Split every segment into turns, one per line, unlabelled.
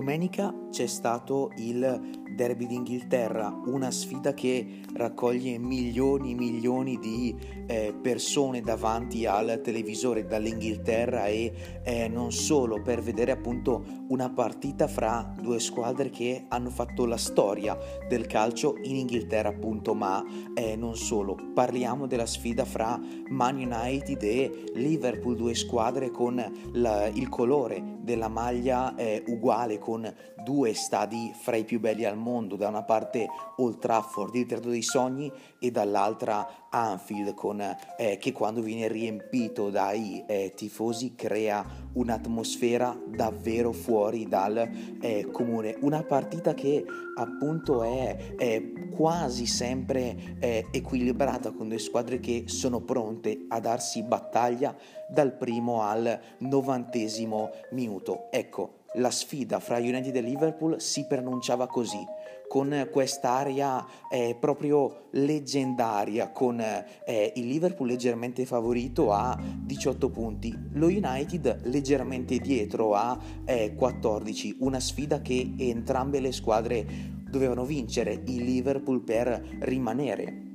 Domenica c'è stato il Derby d'Inghilterra, una sfida che raccoglie milioni e milioni di eh, persone davanti al televisore dall'Inghilterra e eh, non solo per vedere appunto una partita fra due squadre che hanno fatto la storia del calcio in Inghilterra appunto, ma eh, non solo. Parliamo della sfida fra Man United e Liverpool, due squadre con la, il colore della maglia eh, uguale con due stadi fra i più belli al mondo, da una parte Old Trafford, il teatro dei sogni, e dall'altra Anfield, con, eh, che quando viene riempito dai eh, tifosi crea un'atmosfera davvero fuori dal eh, comune. Una partita che appunto è, è quasi sempre eh, equilibrata con due squadre che sono pronte a darsi battaglia dal primo al novantesimo minuto. Ecco, la sfida fra United e Liverpool si pronunciava così, con quest'aria eh, proprio leggendaria, con eh, il Liverpool leggermente favorito a 18 punti, lo United leggermente dietro a eh, 14, una sfida che entrambe le squadre dovevano vincere, il Liverpool per rimanere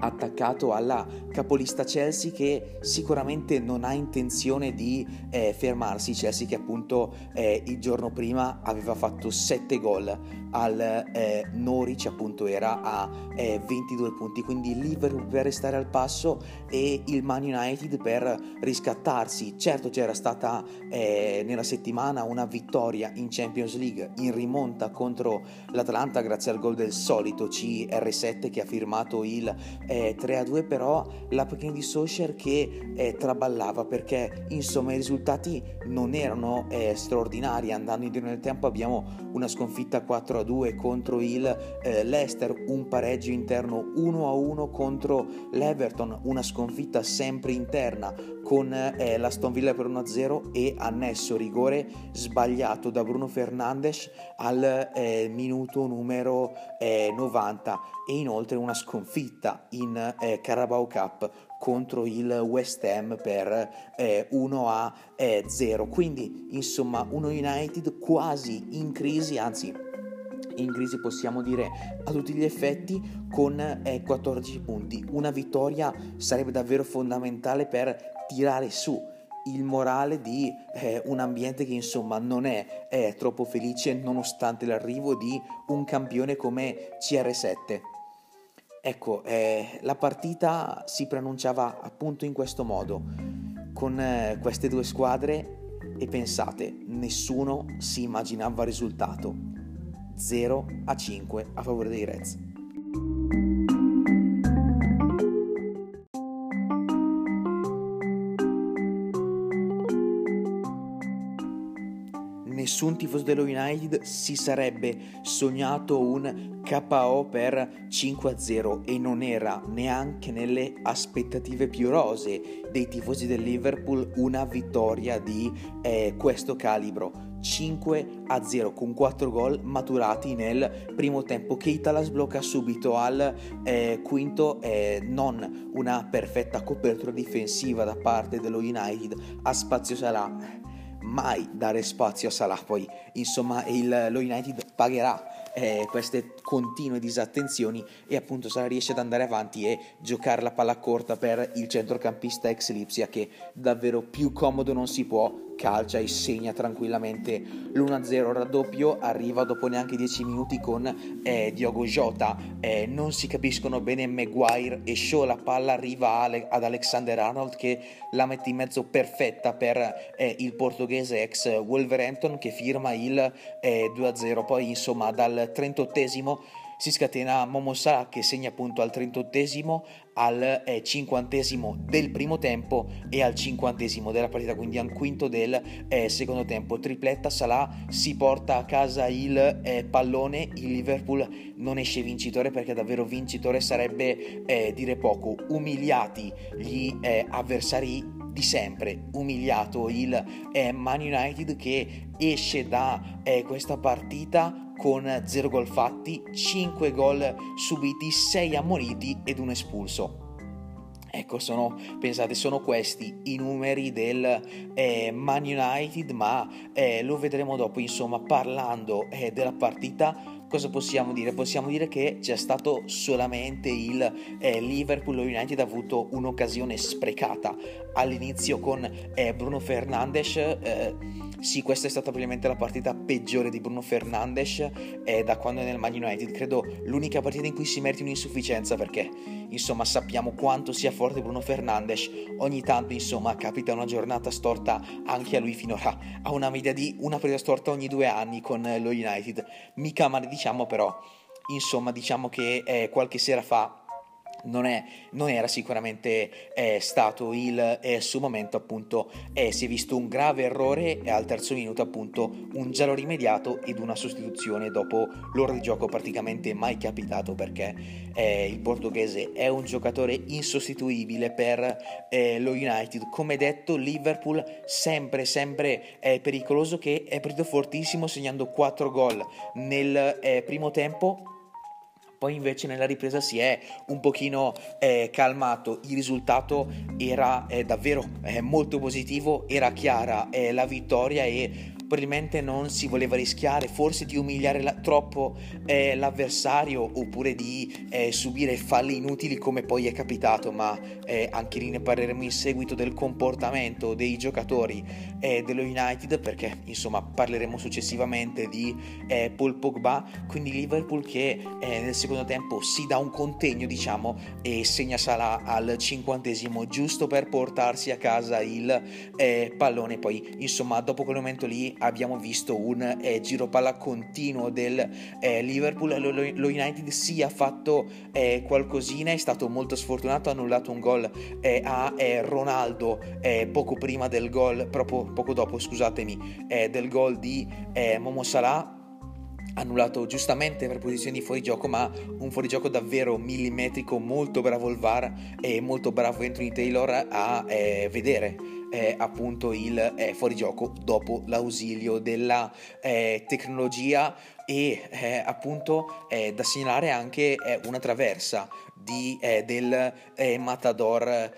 attaccato alla capolista Chelsea che sicuramente non ha intenzione di eh, fermarsi, Chelsea che appunto eh, il giorno prima aveva fatto 7 gol al eh, Norwich appunto era a 22 eh, punti, quindi Liverpool per restare al passo e il Man United per riscattarsi. Certo c'era stata eh, nella settimana una vittoria in Champions League in rimonta contro l'Atalanta grazie al gol del solito CR7 che ha firmato il eh, 3-2 però la panchina di Solskjaer che eh, traballava perché insomma i risultati non erano eh, straordinari andando indietro nel tempo abbiamo una sconfitta 4-2 contro il eh, Leicester un pareggio interno 1-1 contro l'Everton una sconfitta sempre interna con eh, la Villa per 1-0 e annesso rigore sbagliato da Bruno Fernandes al eh, minuto numero 90 e inoltre una sconfitta in eh, Carabao Cup contro il West Ham per eh, 1 a eh, 0. Quindi, insomma, uno United quasi in crisi, anzi in crisi possiamo dire a tutti gli effetti con eh, 14 punti. Una vittoria sarebbe davvero fondamentale per tirare su il morale di eh, un ambiente che insomma non è, è troppo felice nonostante l'arrivo di un campione come CR7. Ecco, eh, la partita si pronunciava appunto in questo modo, con eh, queste due squadre e pensate, nessuno si immaginava il risultato. 0 a 5 a favore dei Reds. nessun tifoso dello United si sarebbe sognato un KO per 5-0 e non era neanche nelle aspettative più rose dei tifosi del Liverpool una vittoria di eh, questo calibro. 5 a 0 con 4 gol maturati nel primo tempo. Keita la sblocca subito al eh, quinto, eh, non una perfetta copertura difensiva da parte dello United a spazio Salah mai dare spazio a Salah, poi insomma il, lo United pagherà eh, queste continue disattenzioni e appunto Salah riesce ad andare avanti e giocare la palla corta per il centrocampista ex Lipsia che davvero più comodo non si può calcia e segna tranquillamente l'1-0 raddoppio arriva dopo neanche 10 minuti con eh, Diogo Jota eh, non si capiscono bene Maguire e Shaw la palla arriva Ale- ad Alexander Arnold che la mette in mezzo perfetta per eh, il portoghese ex Wolverhampton che firma il 2-0 eh, poi insomma dal 38esimo si scatena Momo Salah che segna appunto al 38esimo, al eh, 50 del primo tempo e al 50 della partita, quindi al quinto del eh, secondo tempo. Tripletta Salah si porta a casa il eh, pallone, il Liverpool non esce vincitore perché davvero vincitore sarebbe eh, dire poco. Umiliati gli eh, avversari di sempre, umiliato il eh, Man United che esce da questa partita con 0 gol fatti, 5 gol subiti, 6 ammoniti ed un espulso. Ecco, sono, pensate, sono questi i numeri del eh, Man United, ma eh, lo vedremo dopo, insomma, parlando eh, della partita cosa possiamo dire? Possiamo dire che c'è stato solamente il eh, Liverpool United ha avuto un'occasione sprecata all'inizio con eh, Bruno Fernandes. Eh, sì, questa è stata probabilmente la partita peggiore di Bruno Fernandes eh, da quando è nel Man United. Credo l'unica partita in cui si meriti un'insufficienza perché insomma sappiamo quanto sia forte Bruno Fernandes. Ogni tanto insomma capita una giornata storta anche a lui finora. Ha una media di una partita storta ogni due anni con lo United. Mica male diciamo però. Insomma diciamo che eh, qualche sera fa non, è, non, era sicuramente eh, stato il eh, suo momento appunto. Eh, si è visto un grave errore e al terzo minuto appunto un giallo rimediato ed una sostituzione dopo l'ora di gioco praticamente mai capitato perché eh, il portoghese è un giocatore insostituibile per eh, lo United. Come detto Liverpool sempre sempre pericoloso che è partito fortissimo segnando 4 gol nel eh, primo tempo poi invece nella ripresa si è un pochino eh, calmato, il risultato era eh, davvero eh, molto positivo, era chiara eh, la vittoria e probabilmente non si voleva rischiare forse di umiliare la, troppo eh, l'avversario oppure di eh, subire falli inutili come poi è capitato, ma eh, anche lì ne parleremo in seguito del comportamento dei giocatori eh, dello United perché insomma parleremo successivamente di eh, Paul Pogba, quindi Liverpool che eh, nel secondo tempo si dà un contegno diciamo e segna Salah al cinquantesimo giusto per portarsi a casa il pallone, poi insomma dopo quel momento lì abbiamo visto un eh, giro palla continuo del eh, Liverpool, lo, lo, United si è fatto eh, qualcosina, è stato molto sfortunato, ha annullato un gol eh, a eh, Ronaldo eh, poco prima del gol, proprio poco dopo scusatemi, del gol di Momo Salah. Annullato giustamente per posizioni di fuorigioco, ma un fuorigioco davvero millimetrico, molto bravo il VAR e molto bravo Anthony Taylor a eh, vedere eh, appunto il eh, fuorigioco dopo l'ausilio della eh, tecnologia e eh, appunto eh, da segnalare anche eh, una traversa di, del Matador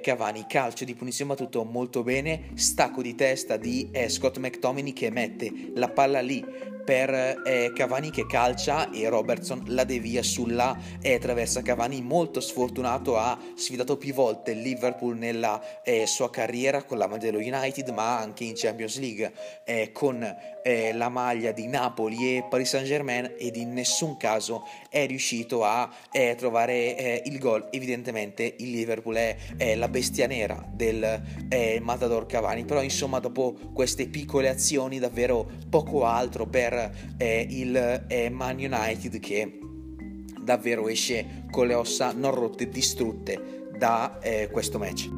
Cavani, calcio di punizione battuto molto bene, stacco di testa di Scott McTominay che mette la palla lì per eh, Cavani che calcia e Robertson la devia sulla eh, traversa. Cavani molto sfortunato ha sfidato più volte il Liverpool nella eh, sua carriera con la maglia dello United ma anche in Champions League eh, con eh, la maglia di Napoli e Paris Saint Germain ed in nessun caso è riuscito a trovare il gol. Evidentemente il Liverpool è la bestia nera del Matador Cavani però insomma dopo queste piccole azioni davvero poco altro per eh, il eh, Man United che davvero esce con le ossa non rotte, distrutte da eh, questo match.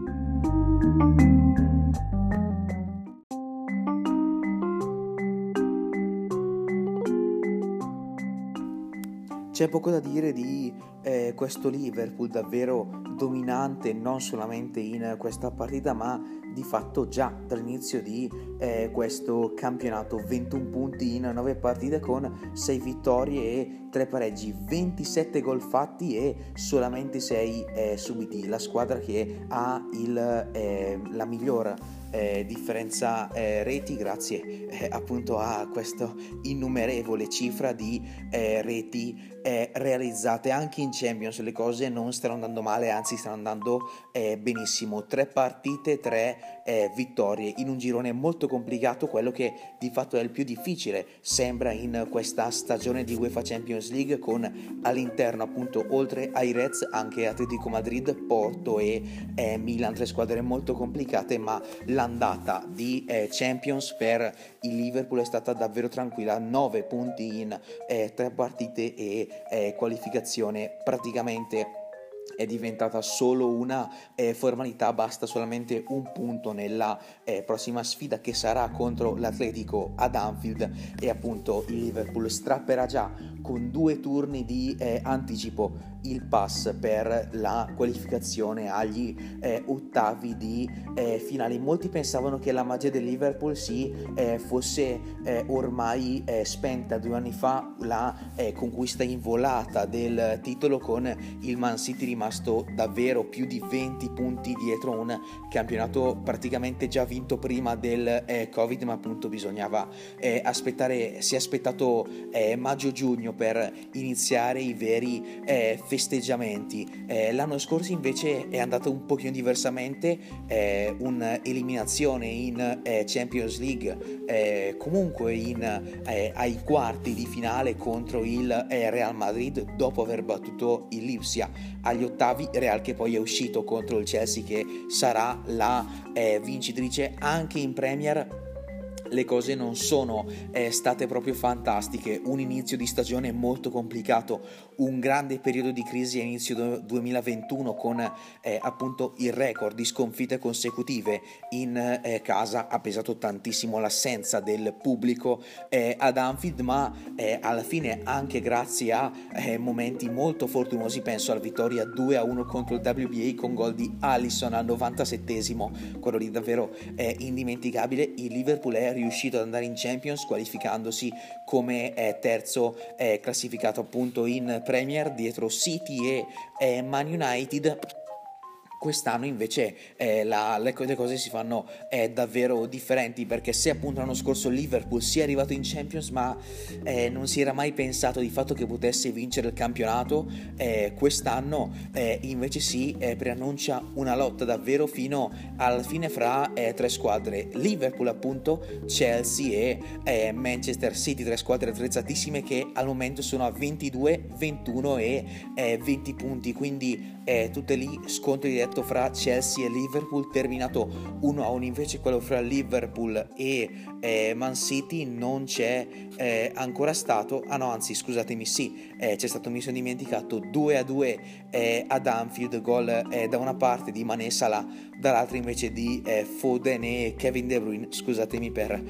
C'è poco da dire di eh, questo Liverpool davvero dominante non solamente in questa partita ma di fatto già dall'inizio di eh, questo campionato. 21 punti in 9 partite con 6 vittorie e 3 pareggi 27 gol fatti e solamente 6 eh, subiti. La squadra che ha il, eh, la migliore eh, differenza eh, reti grazie eh, appunto a questa innumerevole cifra di eh, reti eh, realizzate anche in Champions. Le cose non stanno andando male anzi stanno andando eh, benissimo. Tre partite tre vittorie in un girone molto complicato quello che di fatto è il più difficile sembra in questa stagione di UEFA Champions League con all'interno appunto oltre ai Reds anche Atletico Madrid Porto e Milan tre squadre molto complicate ma la l'andata di eh, Champions per il Liverpool è stata davvero tranquilla, 9 punti in eh, 3 partite e eh, qualificazione praticamente è diventata solo una eh, formalità, basta solamente un punto nella eh, prossima sfida che sarà contro l'Atletico ad Anfield. E appunto il Liverpool strapperà già con due turni di eh, anticipo il pass per la qualificazione agli eh, ottavi di eh, finale. Molti pensavano che la magia del Liverpool si eh, fosse eh, ormai eh, spenta due anni fa la eh, conquista involata del titolo con il Man City rimasto davvero più di 20 punti dietro un campionato praticamente già vinto prima del Covid, ma appunto bisognava aspettare, si è aspettato maggio-giugno per iniziare i veri festeggiamenti. l'anno scorso invece è andato un pochino diversamente, eh, un'eliminazione in eh, Champions League, eh, comunque in, eh, ai quarti di finale contro il eh, Real Madrid dopo aver battuto il Lipsia agli ottavi, Real che poi è uscito contro il Chelsea che sarà la eh, vincitrice anche in Premier le cose non sono eh, state proprio fantastiche, un inizio di stagione molto complicato, un grande periodo di crisi a inizio 2021 con eh, appunto il record di sconfitte consecutive in eh, casa, ha pesato tantissimo l'assenza del pubblico eh, ad Anfield, ma eh, alla fine anche grazie a eh, momenti molto fortunosi, penso alla vittoria 2-1 contro il WBA con gol di Allison al 97esimo, quello lì davvero indimenticabile, il Liverpool è riuscito ad andare in Champions qualificandosi come eh, terzo eh, classificato appunto in Premier dietro City e eh, Man United Quest'anno invece eh, la, le, le, cose si fanno eh, davvero differenti perché se appunto l'anno scorso Liverpool si è arrivato in Champions ma eh, non si era mai pensato di fatto che potesse vincere il campionato, eh, quest'anno eh, invece si eh, preannuncia una lotta davvero fino alla fine fra tre squadre, Liverpool appunto, Chelsea e Manchester City, tre squadre attrezzatissime che al momento sono a 22, 21 e 20 punti, quindi tutte lì diretti diretto fra Chelsea e Liverpool terminato 1-1 invece quello fra Liverpool e eh, Man City non c'è eh, ancora stato. Ah no anzi scusatemi sì eh, c'è stato mi sono dimenticato. 2-2 eh, ad Anfield gol eh, da una parte di Mané Salah dall'altra invece di eh, Foden e Kevin De Bruyne. Scusatemi per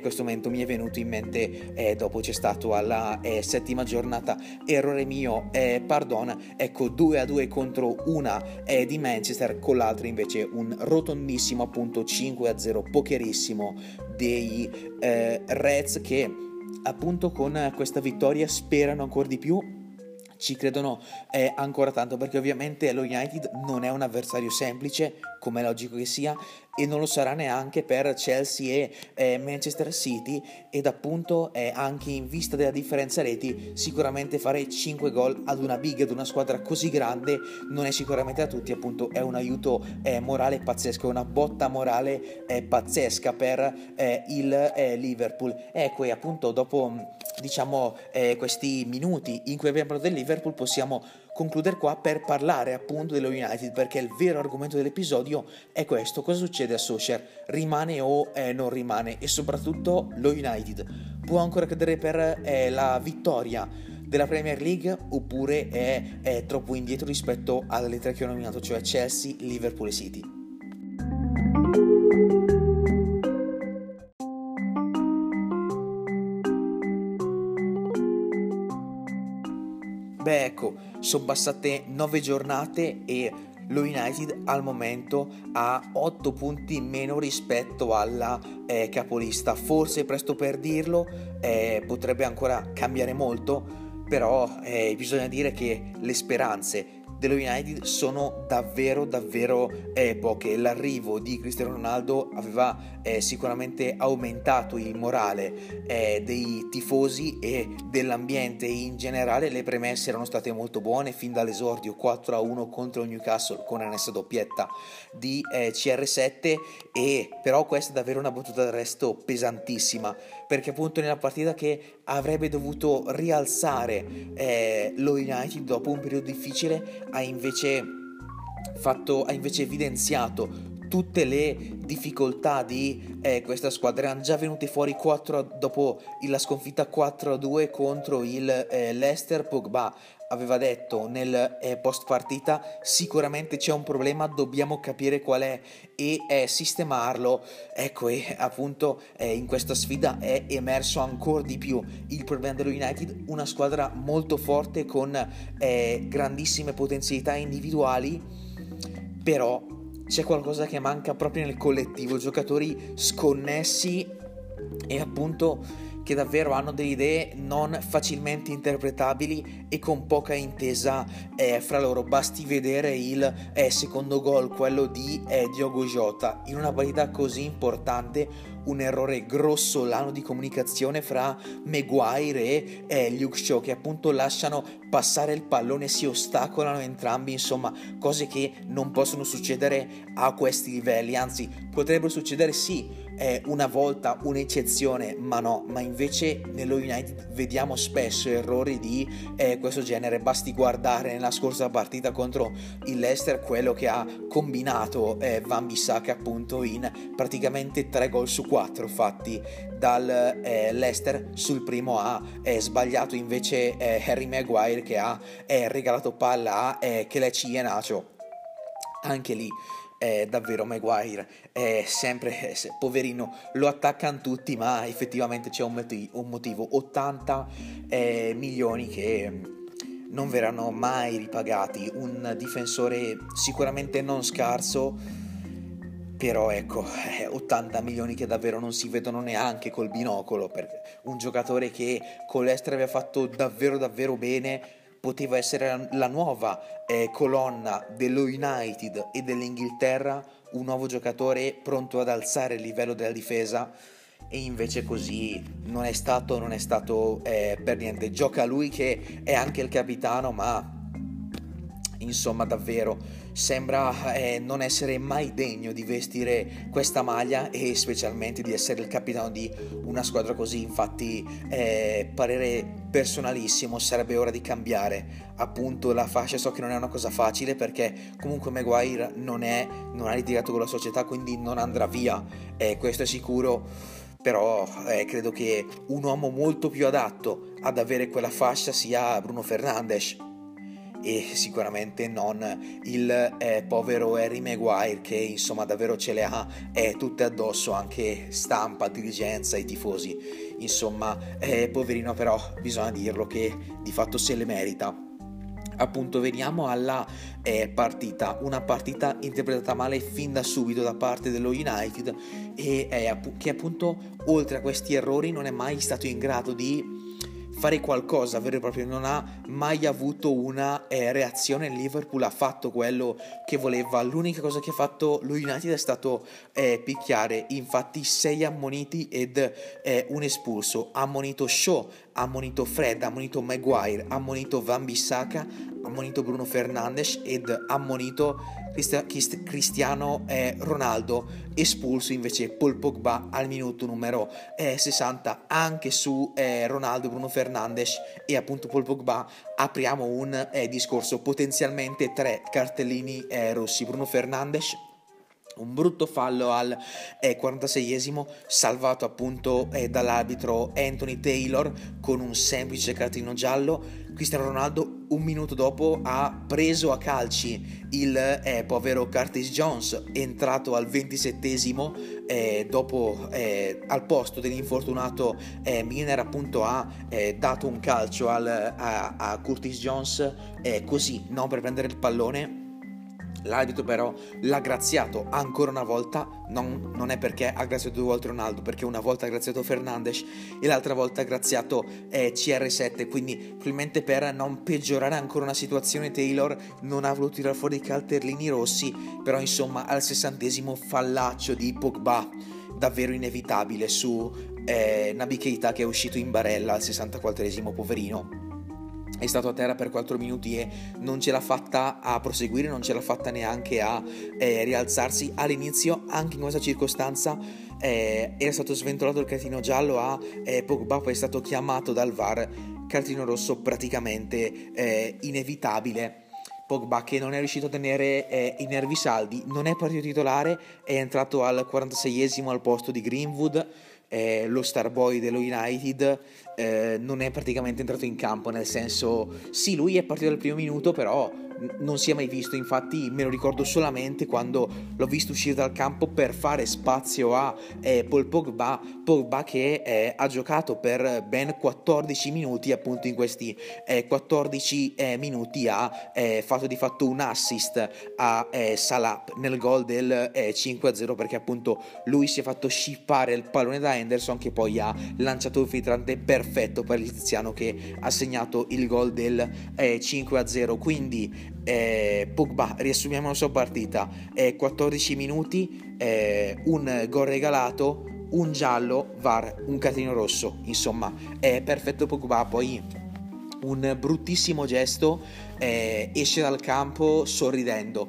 questo momento mi è venuto in mente dopo c'è stato alla settima giornata. Errore mio pardon ecco 2-2 contro una di Manchester con l'altra invece un rotondissimo appunto 5-0 pokerissimo dei eh, Reds che appunto con questa vittoria sperano ancora di più ci credono eh, ancora tanto perché ovviamente lo United non è un avversario semplice come è logico che sia e non lo sarà neanche per Chelsea e eh, Manchester City ed appunto eh, anche in vista della differenza reti sicuramente fare 5 gol ad una big ad una squadra così grande non è sicuramente a tutti appunto è un aiuto eh, morale pazzesco è una botta morale eh, pazzesca per eh, il Liverpool. Ecco e appunto dopo diciamo questi minuti in cui abbiamo parlato del Liverpool possiamo concludere qua per parlare appunto dello United perché il vero argomento dell'episodio è questo, cosa succede a Solskjaer? Rimane o eh, non rimane? E soprattutto lo United può ancora credere per eh, la vittoria della Premier League oppure è, è troppo indietro rispetto alle tre che ho nominato, cioè Chelsea, Liverpool e City? Beh, ecco, sono passate 9 giornate e lo United al momento ha 8 punti in meno rispetto alla eh, capolista. Forse presto per dirlo, eh, potrebbe ancora cambiare molto, però eh, bisogna dire che le speranze dello United sono davvero davvero eh, poche. L'arrivo di Cristiano Ronaldo aveva eh, sicuramente aumentato il morale eh, dei tifosi e dell'ambiente in generale. Le premesse erano state molto buone fin dall'esordio 4-1 contro il Newcastle con annessa doppietta di eh, CR7 e però questa è davvero una battuta d'arresto pesantissima perché appunto nella partita che avrebbe dovuto rialzare eh, lo United dopo un periodo difficile ha invece, fatto, ha invece evidenziato tutte le difficoltà di eh, questa squadra. Erano già venute fuori 4, dopo la sconfitta 4-2 contro il eh, Leicester Pogba aveva detto nel eh, post partita sicuramente c'è un problema, dobbiamo capire qual è e eh, sistemarlo. Ecco, e appunto eh, in questa sfida è emerso ancora di più il problema dello United, una squadra molto forte con eh, grandissime potenzialità individuali, però c'è qualcosa che manca proprio nel collettivo, giocatori sconnessi e appunto che davvero hanno delle idee non facilmente interpretabili e con poca intesa eh, fra loro. Basti vedere il eh, secondo gol, quello di eh, Diogo Jota, in una partita così importante un errore grossolano di comunicazione fra Maguire e eh, Luke Shaw che appunto lasciano passare il pallone, si ostacolano entrambi, insomma cose che non possono succedere a questi livelli, anzi potrebbero succedere sì eh, una volta un'eccezione, ma no, ma invece nello United vediamo spesso errori di eh, questo genere, basti guardare nella scorsa partita contro il Leicester quello che ha combinato eh, Van Bissaka appunto in praticamente 3 gol su 4 4 fatti dal eh, Leicester, sul primo ha eh, sbagliato invece eh, Harry Maguire che ha eh, regalato palla a eh, Kelechi Iheanacho. Anche lì eh, davvero Maguire è sempre poverino lo attaccano tutti ma effettivamente c'è un motivo, un motivo. 80 eh, milioni che mm, non verranno mai ripagati un difensore sicuramente non scarso però ecco, 80 eh, milioni che davvero non si vedono neanche col binocolo, perché un giocatore che con l'Estre aveva fatto davvero davvero bene poteva essere la nuova eh, colonna dello United e dell'Inghilterra, un nuovo giocatore pronto ad alzare il livello della difesa e invece così non è stato, non è stato eh, per niente. Gioca lui che è anche il capitano, ma insomma davvero sembra eh, non essere mai degno di vestire questa maglia e specialmente di essere il capitano di una squadra così. Infatti eh, parere personalissimo sarebbe ora di cambiare appunto la fascia. So che non è una cosa facile perché comunque Maguire non, è, non ha litigato con la società quindi non andrà via eh, questo è sicuro. Però eh, credo che un uomo molto più adatto ad avere quella fascia sia Bruno Fernandes e sicuramente non il eh, povero Harry Maguire che insomma davvero ce le ha eh, tutte addosso anche stampa, dirigenza i tifosi. Insomma eh, poverino però bisogna dirlo che di fatto se le merita. Appunto veniamo alla eh, partita, una partita interpretata male fin da subito da parte dello United e eh, che appunto oltre a questi errori non è mai stato in grado di fare qualcosa vero e proprio, non ha mai avuto una eh, reazione. Liverpool ha fatto quello che voleva. L'unica cosa che ha fatto lo United è stato eh, picchiare. Infatti, sei ammoniti ed eh, un espulso. Ha ammonito Shaw, ha ammonito Fred, ha ammonito Maguire, ha ammonito Van Bissaka, ha ammonito Bruno Fernandes ed ha ammonito Cristiano eh, Ronaldo espulso invece Paul Pogba al minuto numero eh, 60 anche su eh, Ronaldo, Bruno Fernandes e appunto Paul Pogba apriamo un eh, discorso potenzialmente tre cartellini eh, rossi Bruno Fernandes un brutto fallo al eh, 46esimo salvato appunto eh, dall'arbitro Anthony Taylor con un semplice cartino giallo. Cristiano Ronaldo un minuto dopo ha preso a calci il eh, povero Curtis Jones entrato al 27esimo eh, dopo eh, al posto dell'infortunato eh, Milner appunto ha eh, dato un calcio al, a, a Curtis Jones eh, così non per prendere il pallone L'arbitro però l'ha graziato ancora una volta, non, non, è perché ha graziato due volte Ronaldo, perché una volta ha graziato Fernandes e l'altra volta ha graziato eh, CR7, quindi probabilmente per non peggiorare ancora una situazione Taylor non ha voluto tirare fuori i cartellini rossi, però insomma al sessantesimo fallaccio di Pogba, davvero inevitabile su eh, Nabi Keita che è uscito in barella al 64esimo, poverino è stato a terra per 4 minuti e non ce l'ha fatta a proseguire, non ce l'ha fatta neanche a eh, rialzarsi. All'inizio, anche in questa circostanza, eh, era stato sventolato il cartino giallo a eh, Pogba, poi è stato chiamato dal VAR, cartino rosso praticamente eh, inevitabile. Pogba che non è riuscito a tenere eh, i nervi saldi, non è partito titolare, è entrato al 46esimo al posto di Greenwood eh, lo star boy dello United eh, non è praticamente entrato in campo, nel senso sì, lui è partito dal primo minuto, però non si è mai visto, infatti me lo ricordo solamente quando l'ho visto uscire dal campo per fare spazio a eh, Paul Pogba, Pogba che eh, ha giocato per ben 14 minuti, appunto in questi eh, 14 eh, minuti ha eh, fatto di fatto un assist a Salah nel gol del 5-0 perché appunto lui si è fatto scippare il pallone da Henderson che poi ha lanciato un filtrante perfetto per l'Iziano che ha segnato il gol del 5-0 quindi eh, Pogba, riassumiamo la sua partita, eh, 14 minuti, eh, un gol regalato, un giallo, VAR, un catino rosso, insomma, è perfetto Pogba, poi un bruttissimo gesto, eh, esce dal campo sorridendo.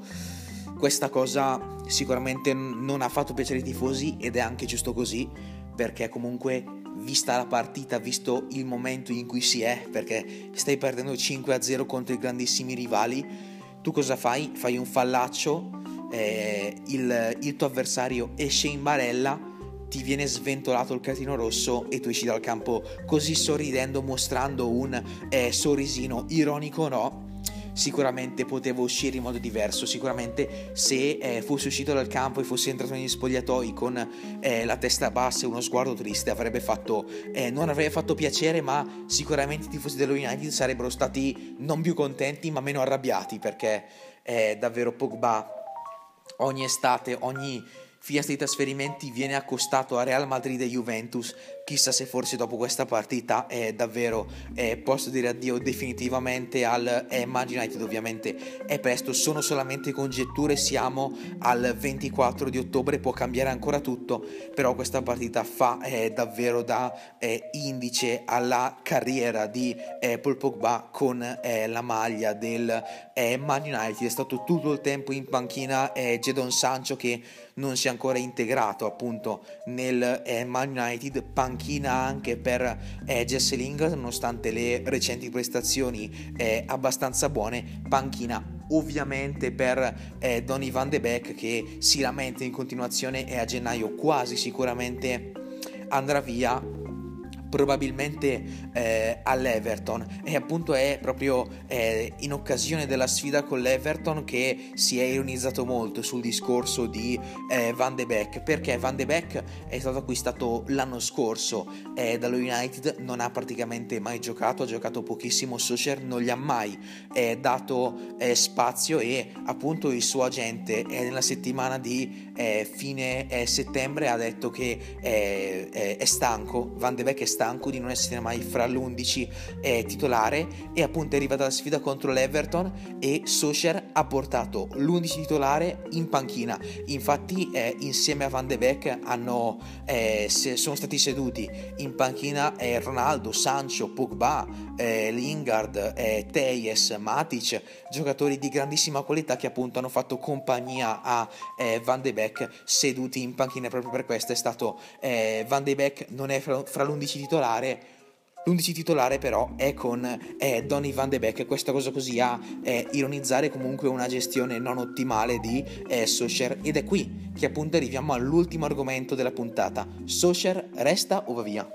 Questa cosa sicuramente non ha fatto piacere ai tifosi ed è anche giusto così, perché comunque vista la partita, visto il momento in cui si è, perché stai perdendo 5-0 contro i grandissimi rivali, tu cosa fai? Fai un fallaccio, eh, il, il tuo avversario esce in barella, ti viene sventolato il catino rosso e tu esci dal campo così sorridendo, mostrando un eh, sorrisino ironico no sicuramente potevo uscire in modo diverso, sicuramente se eh, fossi uscito dal campo e fossi entrato negli spogliatoi con eh, la testa bassa e uno sguardo triste avrebbe fatto, eh, non avrebbe fatto piacere ma sicuramente i tifosi dello United sarebbero stati non più contenti ma meno arrabbiati perché è davvero Pogba ogni estate, ogni finestra di trasferimenti viene accostato a Real Madrid e Juventus chissà se forse dopo questa partita è davvero eh, posso dire addio definitivamente al eh, Man United. Ovviamente è presto sono solamente congetture siamo al 24 di ottobre può cambiare ancora tutto però questa partita fa eh, davvero da eh, indice alla carriera di eh, Paul Pogba con eh, la maglia del Man United. È stato tutto il tempo in panchina Gedon Sancho che non si è ancora integrato appunto nel Man United. Panchina panchina anche per eh, Jesse Lingard nonostante le recenti prestazioni eh, abbastanza buone. Panchina ovviamente per eh, Donny Van de Beek che si lamenta in continuazione e a gennaio quasi sicuramente andrà via probabilmente eh, all'Everton. E appunto è proprio eh, in occasione della sfida con l'Everton che si è ironizzato molto sul discorso di eh, Van de Beek. Perché Van de Beek è stato acquistato l'anno scorso eh, dallo United non ha praticamente mai giocato ha giocato pochissimo Socher non gli ha mai eh, dato eh, spazio e appunto il suo agente nella settimana di fine settembre ha detto che è stanco Van de Beek è stanco stanco di non essere mai fra l'11 eh, titolare e appunto è arrivata la sfida contro l'Everton e Socher ha portato l'11 titolare in panchina. Infatti eh, insieme a Van de Beek hanno, eh, se, sono stati seduti in panchina eh, Ronaldo, Sancho, Pogba, eh, Lingard, eh, Teyes, Matic giocatori di grandissima qualità che appunto hanno fatto compagnia a Van de Beek seduti in panchina. Proprio per questo è stato Van de Beek non è fra, fra l'11 titolare titolare L'11 titolare però è con eh, Donny Van de Beek, questa cosa così a ironizzare comunque una gestione non ottimale di Socher ed è qui che appunto arriviamo all'ultimo argomento della puntata. Socher resta o va via?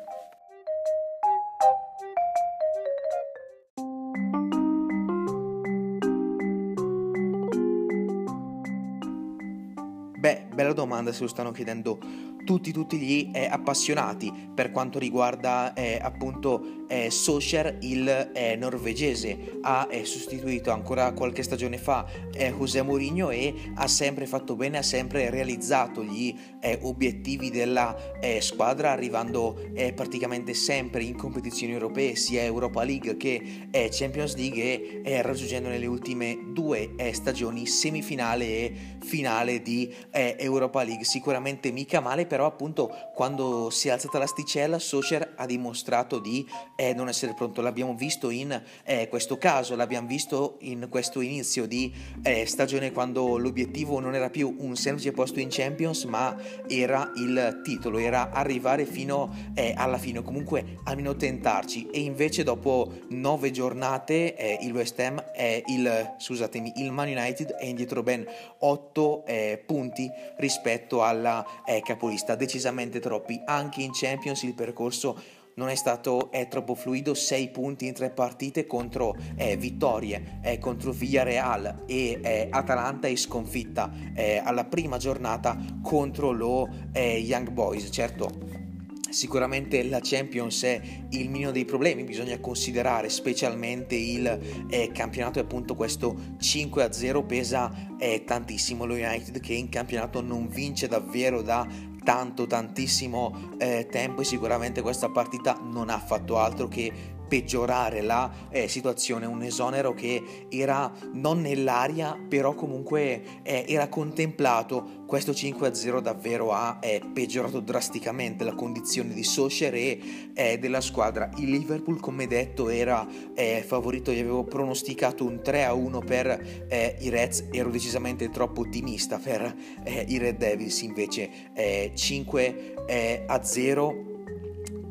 Beh, bella domanda se lo stanno chiedendo tutti, tutti gli eh, appassionati per quanto riguarda eh, appunto eh, Solskjaer, il eh, norvegese, ha eh, sostituito ancora qualche stagione fa eh, José Mourinho e ha sempre fatto bene, ha sempre realizzato gli obiettivi della squadra, arrivando praticamente sempre in competizioni europee, sia Europa League che Champions League e raggiungendo nelle ultime due stagioni semifinale e finale di Europa League. Sicuramente mica male però appunto quando si è alzata l'asticella Socher ha dimostrato di eh, non essere pronto, l'abbiamo visto in eh, questo caso, l'abbiamo visto in questo inizio di eh, stagione quando l'obiettivo non era più un semplice posto in Champions ma era il titolo, era arrivare fino eh, alla fine, comunque almeno tentarci. E invece dopo nove giornate eh, il West Ham, il, scusatemi, il Man United è indietro ben otto eh, punti rispetto alla capolista vista decisamente troppi. Anche in Champions il percorso non è stato è troppo fluido, 6 punti in tre partite contro eh, vittorie eh, contro Villarreal e eh, Atalanta e sconfitta eh, alla prima giornata contro lo eh, Young Boys. Certo, Sicuramente la Champions è il minimo dei problemi, bisogna considerare specialmente il eh, campionato e appunto questo 5-0 pesa tantissimo lo United che in campionato non vince davvero da tanto tantissimo eh, tempo e sicuramente questa partita non ha fatto altro che peggiorare la eh, situazione, un esonero che era non nell'aria, però comunque eh, era contemplato. Questo 5-0 davvero ha eh, peggiorato drasticamente la condizione di Solskjaer e eh, della squadra. Il Liverpool, come detto, era eh, favorito, gli avevo pronosticato un 3-1 per eh, i Reds, ero decisamente troppo ottimista per i Red Devils, invece 5-0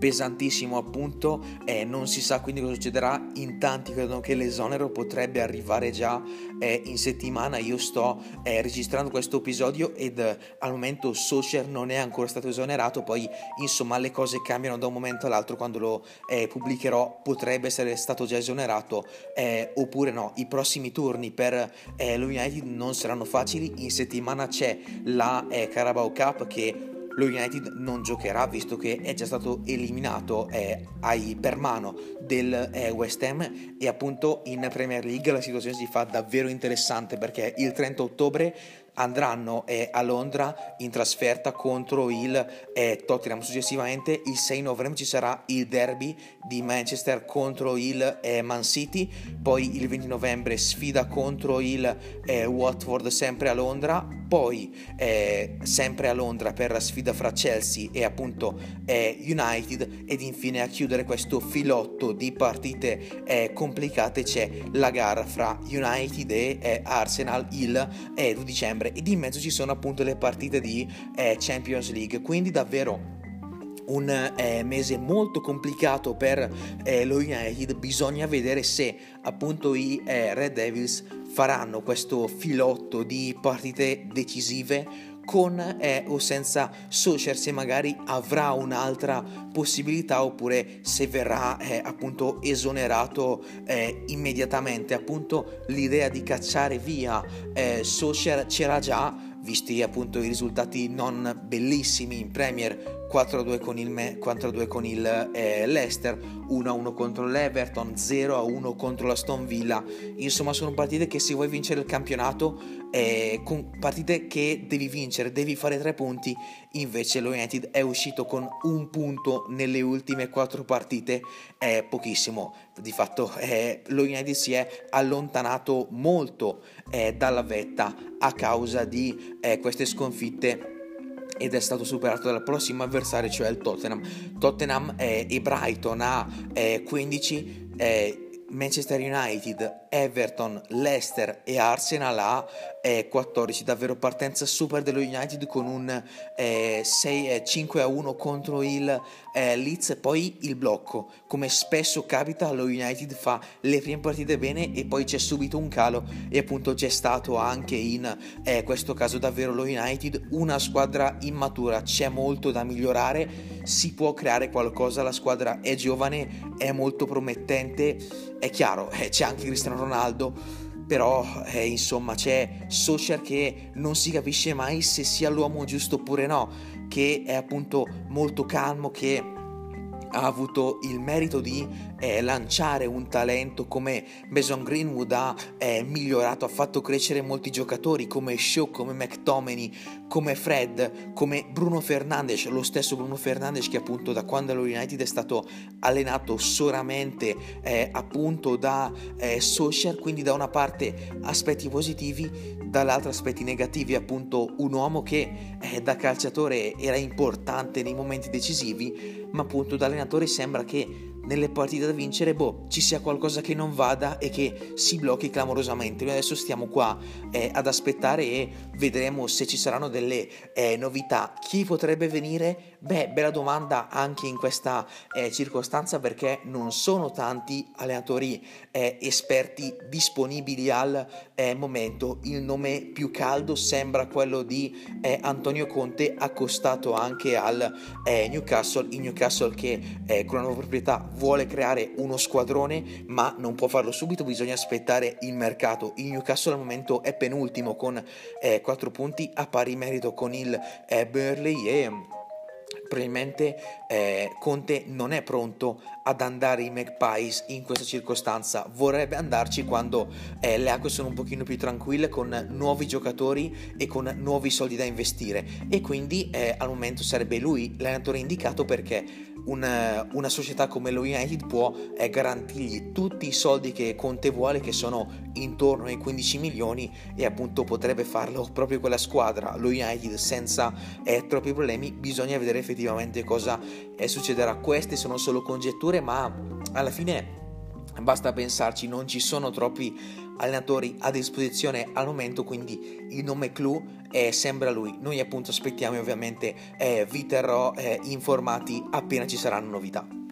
pesantissimo appunto e non si sa quindi cosa succederà. In tanti credono che l'esonero potrebbe arrivare già eh, in settimana. Io sto eh, registrando questo episodio ed eh, al momento Social non è ancora stato esonerato. Poi insomma le cose cambiano da un momento all'altro. Quando lo eh, pubblicherò potrebbe essere stato già esonerato eh, oppure no. I prossimi turni per eh, lo United non saranno facili. In settimana c'è la Carabao Cup che lo United non giocherà visto che è già stato eliminato eh, ai, per mano del eh, West Ham. E appunto in Premier League la situazione si fa davvero interessante perché il 30 ottobre andranno eh, a Londra in trasferta contro il eh, Tottenham. Successivamente il 6 novembre ci sarà il derby di Manchester contro il eh, Man City, poi il 20 novembre sfida contro il eh, Watford sempre a Londra, poi eh, sempre a Londra per la sfida fra Chelsea e appunto eh, United. Ed infine a chiudere questo filotto di partite complicate c'è la gara fra United e Arsenal il 2 dicembre dicembre ed in mezzo ci sono appunto le partite di eh, Champions League, quindi davvero un eh, mese molto complicato per eh, lo United, bisogna vedere se appunto i eh, Red Devils faranno questo filotto di partite decisive con eh, o senza Solskjaer se magari avrà un'altra possibilità oppure se verrà eh, appunto esonerato eh, immediatamente appunto l'idea di cacciare via eh, Solskjaer c'era già visti appunto i risultati non bellissimi in Premier 4-2 con il, 4-2 con il eh, Leicester, 1-1 contro l'Everton, 0-1 contro la Stone Villa. Insomma, sono partite che se vuoi vincere il campionato, eh, con partite che devi vincere, devi fare tre punti. Invece lo United è uscito con un punto nelle ultime quattro partite, è pochissimo. Di fatto eh, lo United si è allontanato molto eh, dalla vetta a causa di eh, queste sconfitte ed è stato superato dal prossimo avversario, cioè il Tottenham. Tottenham eh, e Brighton a eh, 15, eh, Manchester United, Everton, Leicester e Arsenal a eh, 14, davvero partenza super dello United con un eh, 6, 5 a 1 contro il eh, Leeds e poi il blocco. Come spesso capita, lo United fa le prime partite bene e poi c'è subito un calo e appunto c'è stato anche in eh, questo caso davvero lo United una squadra immatura, c'è molto da migliorare, si può creare qualcosa, la squadra è giovane, è molto promettente, è chiaro, eh, c'è anche Cristiano Ronaldo però eh, insomma c'è Solskjaer che non si capisce mai se sia l'uomo giusto oppure no, che è appunto molto calmo, che ha avuto il merito di eh, lanciare un talento come Mason Greenwood ha eh, migliorato, ha fatto crescere molti giocatori come Shaw, come McTominay, come Fred, come Bruno Fernandes, lo stesso Bruno Fernandes che appunto da quando lo United è stato allenato solamente eh, appunto da eh, Solskjaer, quindi da una parte aspetti positivi, dall'altra aspetti negativi, appunto un uomo che eh, da calciatore era importante nei momenti decisivi, ma appunto da allenatore sembra che nelle partite da vincere, boh, ci sia qualcosa che non vada e che si blocchi clamorosamente. Noi adesso stiamo qua eh, ad aspettare e vedremo se ci saranno delle eh, novità. Chi potrebbe venire? Beh, bella domanda anche in questa eh, circostanza perché non sono tanti allenatori eh, esperti disponibili al eh, momento. Il nome più caldo sembra quello di eh, Antonio Conte accostato anche al eh, Newcastle, il Newcastle che eh, con la nuova proprietà vuole creare uno squadrone ma non può farlo subito, bisogna aspettare il mercato. Il Newcastle al momento è penultimo con 4 punti a pari merito con il Burley e probabilmente eh, Conte non è pronto ad andare in Magpies in questa circostanza, vorrebbe andarci quando eh, le acque sono un pochino più tranquille con nuovi giocatori e con nuovi soldi da investire. E quindi eh, al momento sarebbe lui l'allenatore indicato perché una, una, società come lo United può eh, garantirgli tutti i soldi che Conte vuole, che sono intorno ai 15 milioni, e appunto potrebbe farlo proprio quella squadra, lo United, senza eh, troppi problemi. Bisogna vedere effettivamente cosa eh, succederà. Queste sono solo congetture, ma alla fine basta pensarci, non ci sono troppi allenatori a disposizione al momento, quindi il nome Clou eh, sembra lui. Noi appunto aspettiamo e ovviamente eh, vi terrò eh, informati appena ci saranno novità.